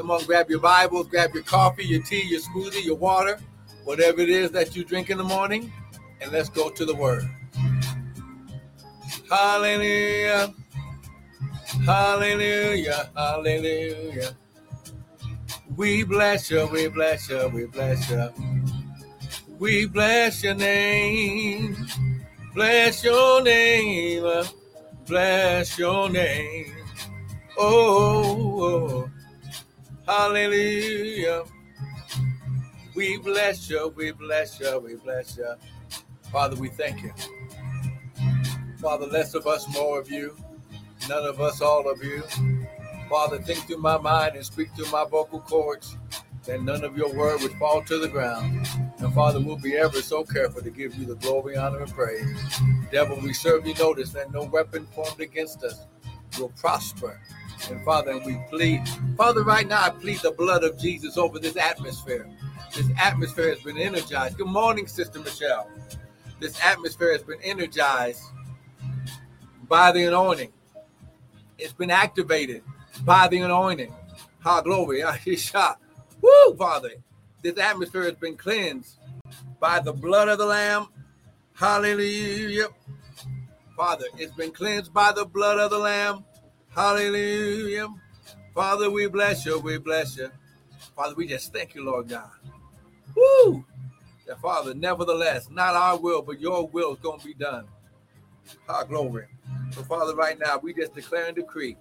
Come on, grab your Bibles, grab your coffee, your tea, your smoothie, your water, whatever it is that you drink in the morning, and let's go to the Word. Hallelujah. Hallelujah. Hallelujah. We bless you, we bless you, we bless you. We bless your name. Bless your name. Bless your name. Oh, oh. oh. Hallelujah. We bless you, we bless you, we bless you. Father, we thank you. Father, less of us, more of you. None of us, all of you. Father, think through my mind and speak through my vocal cords that none of your word would fall to the ground. And Father, we'll be ever so careful to give you the glory, honor, and praise. Devil, we serve you notice that no weapon formed against us will prosper. And Father, we plead, Father, right now I plead the blood of Jesus over this atmosphere. This atmosphere has been energized. Good morning, Sister Michelle. This atmosphere has been energized by the anointing. It's been activated by the anointing. Ha, glory. Woo, Father. This atmosphere has been cleansed by the blood of the Lamb. Hallelujah. Father, it's been cleansed by the blood of the Lamb. Hallelujah. Father, we bless you. We bless you. Father, we just thank you, Lord God. Woo! That Father, nevertheless, not our will, but your will is going to be done. Our glory. So, Father, right now, we just declare and decree.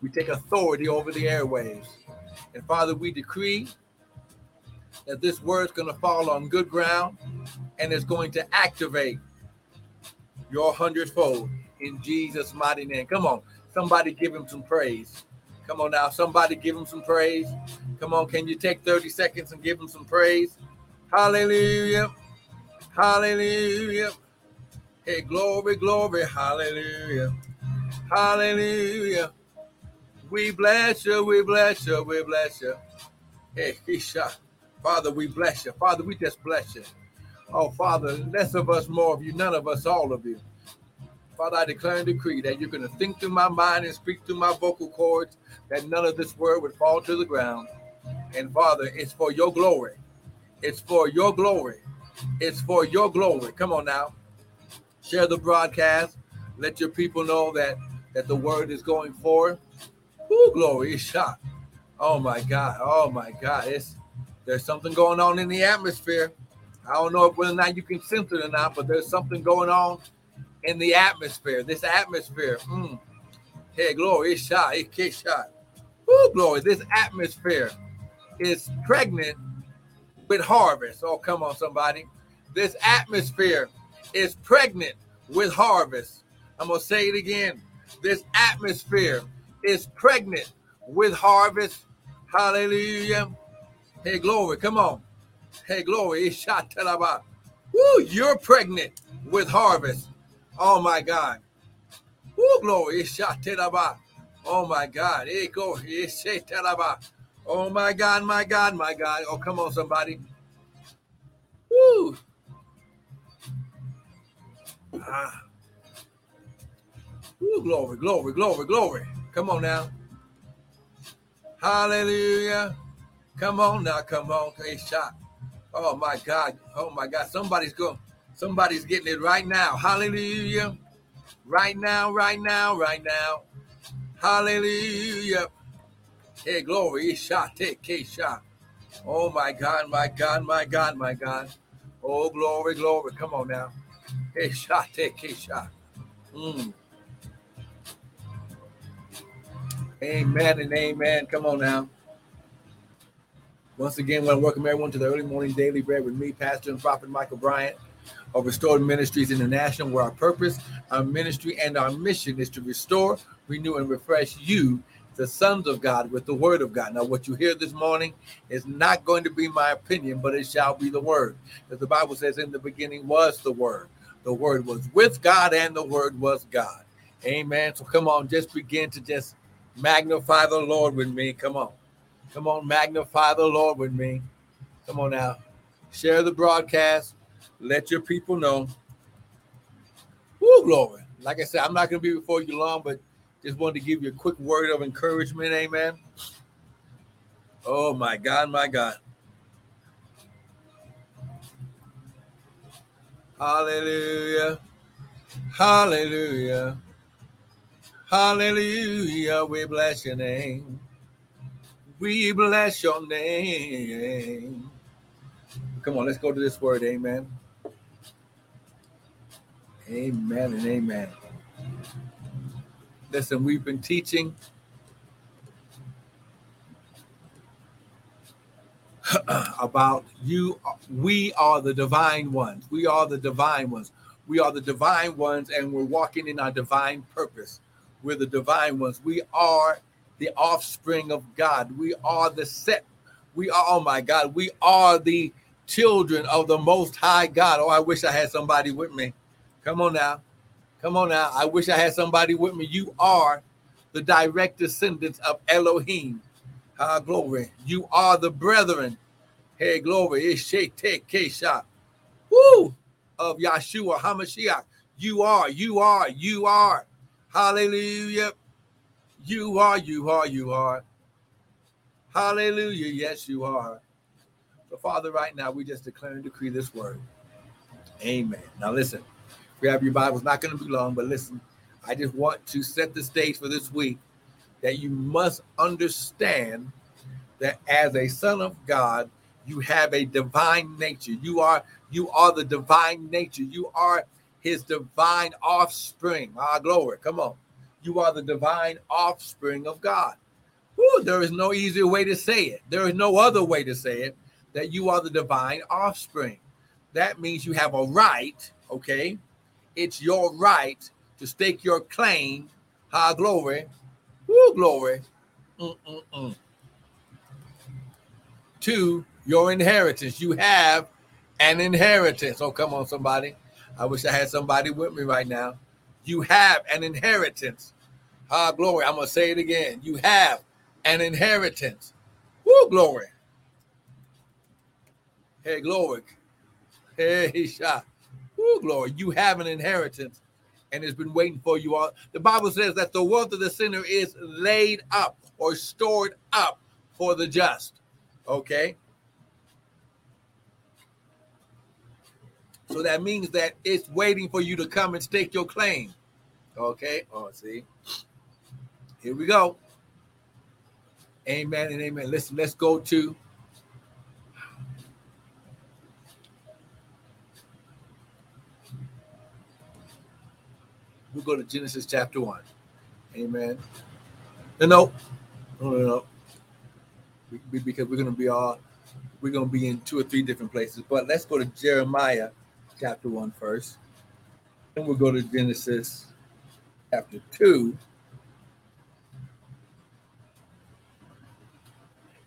We take authority over the airwaves. And Father, we decree that this word is going to fall on good ground and is going to activate your hundredfold in Jesus' mighty name. Come on, somebody give him some praise. Come on now, somebody give him some praise. Come on, can you take 30 seconds and give him some praise? Hallelujah. Hallelujah. Hey, glory, glory. Hallelujah. Hallelujah. We bless you, we bless you, we bless you. Hey, Kisha. Father, we bless you. Father, we just bless you. Oh, Father, less of us, more of you, none of us, all of you. Father, I declare and decree that you're going to think through my mind and speak through my vocal cords, that none of this word would fall to the ground. And Father, it's for your glory. It's for your glory. It's for your glory. Come on now. Share the broadcast. Let your people know that that the word is going forth. Whoo, glory, shot. Oh my God. Oh my God. It's there's something going on in the atmosphere. I don't know whether or not you can sense it or not, but there's something going on in the atmosphere. This atmosphere. Mm. Hey, glory, it's shot. It's shot. Whoo, glory. This atmosphere is pregnant with harvest. Oh, come on, somebody. This atmosphere is pregnant with harvest. I'm going to say it again. This atmosphere is pregnant with harvest. Hallelujah. Hey, glory. Come on. Hey, glory. it's shot. Woo, you're pregnant with harvest. Oh my God. Woo, glory. Oh my God. Oh my God, my God, my God. Oh, come on, somebody. Woo. Ah. Woo, glory, glory, glory, glory. Come on now. Hallelujah. Come on now, come on. Hey, shot. Oh my God. Oh my God. Somebody's going, somebody's getting it right now. Hallelujah. Right now, right now, right now. Hallelujah. Hey, glory. Shot. Take K shot. Oh my God, my God, my God, my God. Oh, glory, glory. Come on now. Hey, shot. Take K shot. Mm. Amen and amen. Come on now. Once again, I want to welcome everyone to the early morning daily bread with me, Pastor and Prophet Michael Bryant of Restored Ministries International, where our purpose, our ministry, and our mission is to restore, renew, and refresh you, the sons of God, with the word of God. Now, what you hear this morning is not going to be my opinion, but it shall be the word. As the Bible says, in the beginning was the word. The word was with God, and the word was God. Amen. So come on, just begin to just Magnify the Lord with me. Come on. Come on, magnify the Lord with me. Come on now. Share the broadcast. Let your people know. Woo, glory. Like I said, I'm not going to be before you long, but just wanted to give you a quick word of encouragement. Amen. Oh my God, my God. Hallelujah. Hallelujah. Hallelujah. We bless your name. We bless your name. Come on, let's go to this word. Amen. Amen and amen. Listen, we've been teaching about you. We are the divine ones. We are the divine ones. We are the divine ones, and we're walking in our divine purpose. We're the divine ones. We are the offspring of God. We are the set. We are, oh my God, we are the children of the Most High God. Oh, I wish I had somebody with me. Come on now. Come on now. I wish I had somebody with me. You are the direct descendants of Elohim. Ah, glory. You are the brethren. Hey, glory. Kesha. Woo! Of Yahshua HaMashiach. You are, you are, you are. Hallelujah. You are, you are, you are. Hallelujah. Yes, you are. So, Father, right now, we just declare and decree this word. Amen. Now, listen, grab your Bible. It's not going to be long, but listen, I just want to set the stage for this week that you must understand that as a son of God, you have a divine nature. You are you are the divine nature. You are his divine offspring. Ah, glory. Come on. You are the divine offspring of God. There is no easier way to say it. There is no other way to say it that you are the divine offspring. That means you have a right, okay? It's your right to stake your claim, high glory, whoo, glory, Mm-mm-mm. to your inheritance. You have an inheritance. Oh, come on, somebody. I wish I had somebody with me right now. You have an inheritance. High glory. I'm going to say it again. You have an inheritance. Woo, glory. Hey, glory. Hey, shot. Woo, glory. You have an inheritance and it's been waiting for you all. The Bible says that the wealth of the sinner is laid up or stored up for the just. Okay. So that means that it's waiting for you to come and stake your claim. Okay. Oh, see. Here we go. Amen and amen. Listen, let's go to we'll go to Genesis chapter one. Amen. No, no, no, no, no. Because we're going to be all, we're going to be in two or three different places. But let's go to Jeremiah chapter one first. Then we'll go to Genesis chapter two.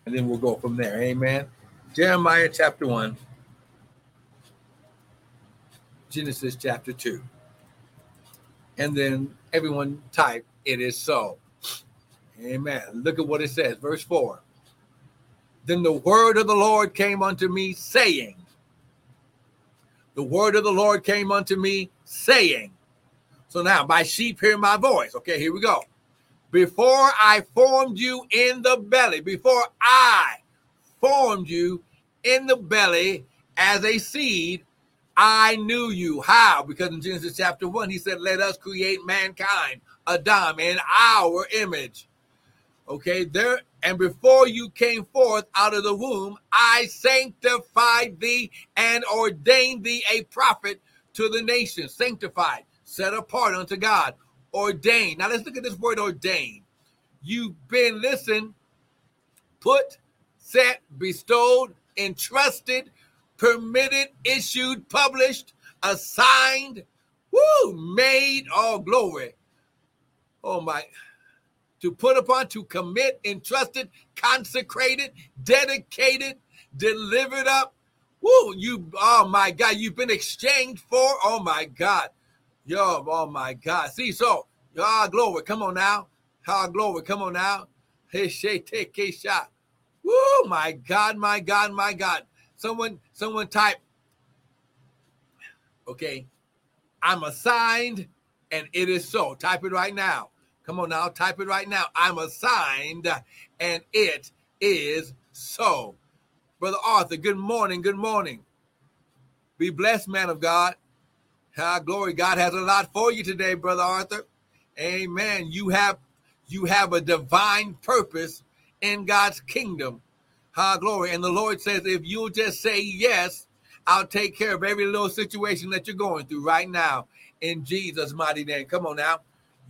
And then we'll go from there. Amen. Jeremiah chapter one. Genesis chapter 2 and then everyone type, it is so. Amen. Look at what it says, verse 4. Then the word of the Lord came unto me, saying, The word of the Lord came unto me, saying, So now my sheep hear my voice. Okay, here we go. Before I formed you in the belly, before I formed you in the belly as a seed, I knew you. How? Because in Genesis chapter 1, he said, Let us create mankind, Adam, in our image. Okay, there and before you came forth out of the womb, I sanctified thee and ordained thee a prophet to the nations. Sanctified, set apart unto God, ordained. Now let's look at this word ordained. You've been, listen, put, set, bestowed, entrusted, permitted, issued, published, assigned, woo, made, all glory. Oh my, to put upon, to commit, entrusted, consecrated, dedicated, delivered up. Woo, you, oh my God, you've been exchanged for, oh my God. Yo, oh my God. See, so, ah, glory, come on now. Ah, glory, come on now. Hey, take a shot. Woo, my God, my God, my God. Someone, someone type, okay, I'm assigned and it is so. Type it right now. Come on now, type it right now. I'm assigned and it is so. Brother Arthur, good morning. Good morning. Be blessed, man of God. Ah, glory. God has a lot for you today, Brother Arthur. Amen. You have you have a divine purpose in God's kingdom. Ah, glory. And the Lord says, if you'll just say yes, I'll take care of every little situation that you're going through right now in Jesus' mighty name. Come on now.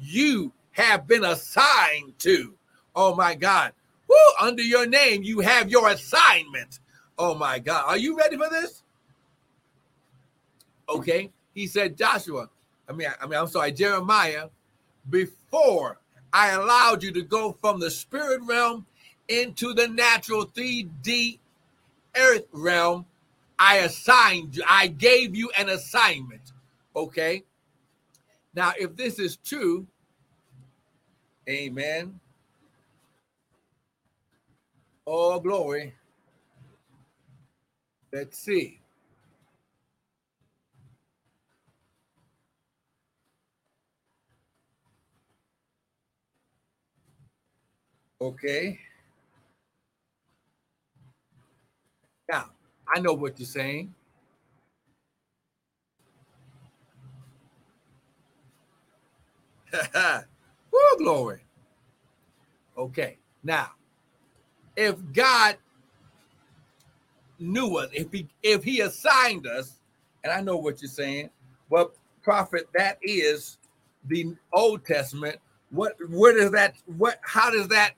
You have been assigned to. Oh my God. Woo, under your name, you have your assignment. Oh my God. Are you ready for this? Okay. He said, Joshua, I mean, I mean, I'm sorry, Jeremiah, before I allowed you to go from the spirit realm into the natural 3D earth realm, I assigned you, I gave you an assignment. Okay. Now, if this is true, amen. All glory. Let's see. Okay. Now, I know what you're saying. Woo, glory. Okay. Now, if God knew us, if he if he assigned us, and I know what you're saying, but prophet, that is the Old Testament. What where does that what how does that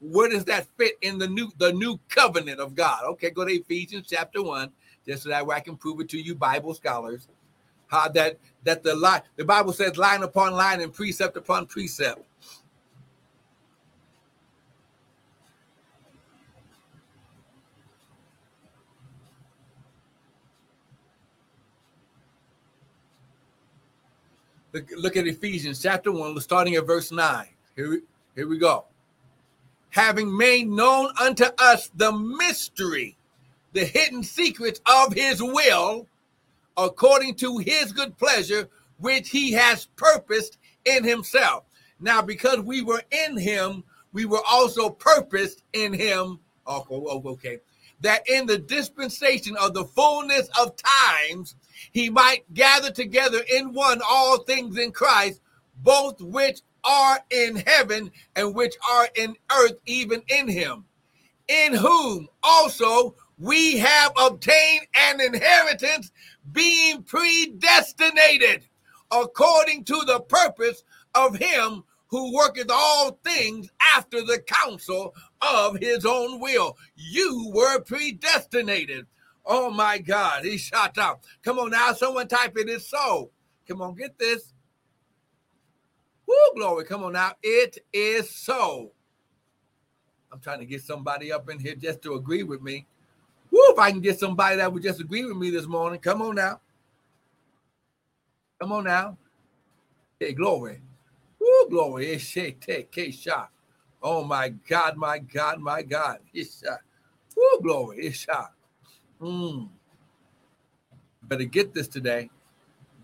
where does that fit in the new the new covenant of God? Okay, go to Ephesians chapter one, just so that way I can prove it to you, Bible scholars. How that that the line the Bible says line upon line and precept upon precept. Look, look at Ephesians chapter 1, starting at verse 9. Here here we go. Having made known unto us the mystery, the hidden secrets of his will, according to his good pleasure, which he has purposed in himself. Now, because we were in him, we were also purposed in him. Oh, oh, oh okay that in the dispensation of the fullness of times he might gather together in one all things in Christ, both which are in heaven and which are in earth, even in him, in whom also we have obtained an inheritance, being predestinated according to the purpose of him who worketh all things after the counsel of his own will. You were predestinated. Oh my God, he shot out. Come on now, someone type it is so. Come on, get this. Woo, glory. Come on now. It is so. I'm trying to get somebody up in here just to agree with me. Woo, if I can get somebody that would just agree with me this morning. Come on now. Come on now. Hey, glory. Woo, glory. It's shot. Oh my God, my God, my God. It's shot. Woo, glory. It's shot. Mm. Better get this today.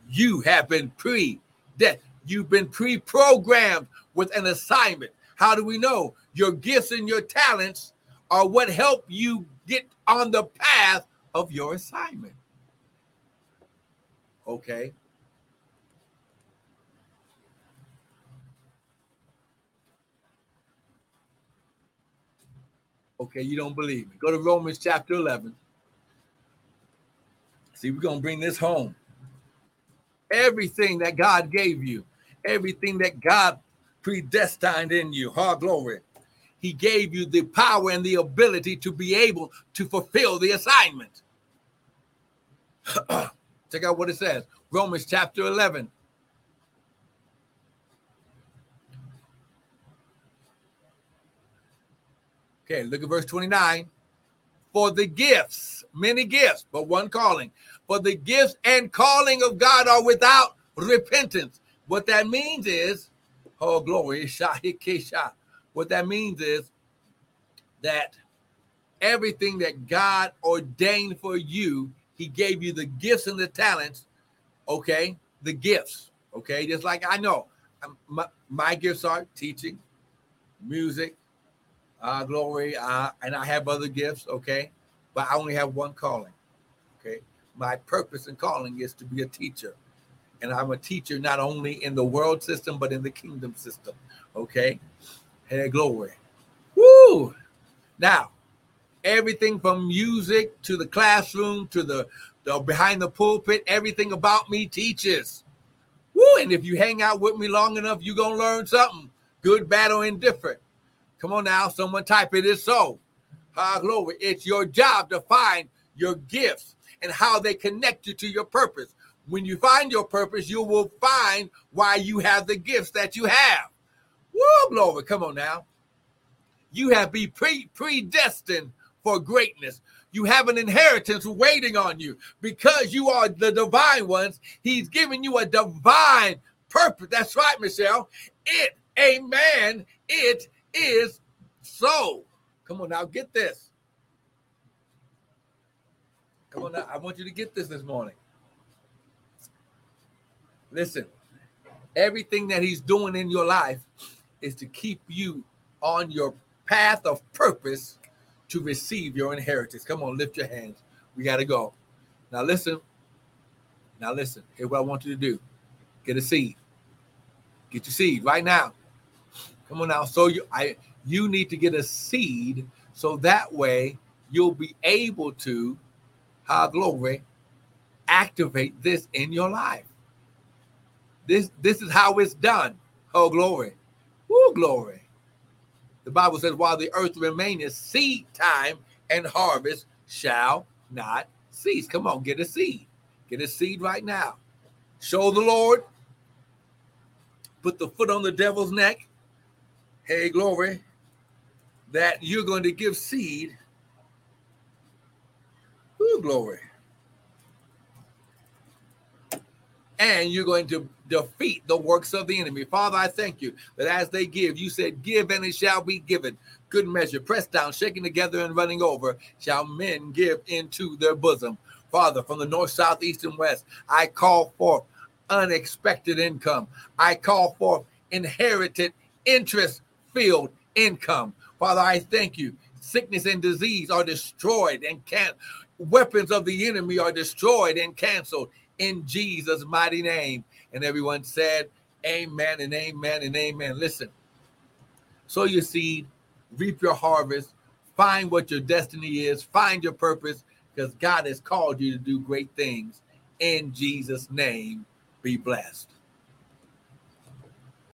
You have been pre that you've been pre-programmed with an assignment. How do we know? Your gifts and your talents are what help you get on the path of your assignment. Okay. Okay, you don't believe me. Go to Romans chapter 11. See, we're going to bring this home. Everything that God gave you, everything that God predestined in you, hard glory. He gave you the power and the ability to be able to fulfill the assignment. Check out what it says Romans chapter 11. Okay, look at verse 29. For the gifts, many gifts, but one calling. For the gifts and calling of God are without repentance. What that means is, oh glory, what that means is that everything that God ordained for you, He gave you the gifts and the talents. Okay, the gifts. Okay, just like I know, um, my, my gifts are teaching, music, Uh, glory. Uh, and I have other gifts, okay? But I only have one calling, okay? My purpose and calling is to be a teacher. And I'm a teacher not only in the world system, but in the kingdom system, okay? Hey, glory. Woo! Now, everything from music to the classroom to the, the behind the pulpit, everything about me teaches. Woo! And if you hang out with me long enough, you're gonna learn something, good, bad, or indifferent. Come on now, someone type it is so. Ah, glory. It's your job to find your gifts and how they connect you to your purpose. When you find your purpose, you will find why you have the gifts that you have. Woo, glory. Come on now. You have been pre- predestined for greatness. You have an inheritance waiting on you because you are the divine ones. He's giving you a divine purpose. That's right, Michelle. It, amen. It is so. Come on now, get this. Come on now, I want you to get this this morning. Listen, everything that he's doing in your life is to keep you on your path of purpose to receive your inheritance. Come on, lift your hands. We got to go. Now, listen. Now, listen. Here's what I want you to do get a seed. Get your seed right now. Come on now. So you I you need to get a seed so that way you'll be able to, high glory, activate this in your life. This this is how it's done. Oh glory. Woo glory. The Bible says, while the earth remaineth, seed time and harvest shall not cease. Come on, get a seed. Get a seed right now. Show the Lord. Put the foot on the devil's neck. Hey, glory. That you're going to give seed. Ooh, glory. And you're going to defeat the works of the enemy. Father, I thank you that as they give, you said, Give and it shall be given. Good measure, pressed down, shaken together, and running over, shall men give into their bosom. Father, from the north, south, east, and west, I call for unexpected income. I call for inherited interest filled income. Father, I thank you. Sickness and disease are destroyed and can't weapons of the enemy are destroyed and canceled in Jesus' mighty name. And everyone said, Amen and amen and amen. Listen, sow your seed, reap your harvest, find what your destiny is, find your purpose, because God has called you to do great things. In Jesus' name, be blessed.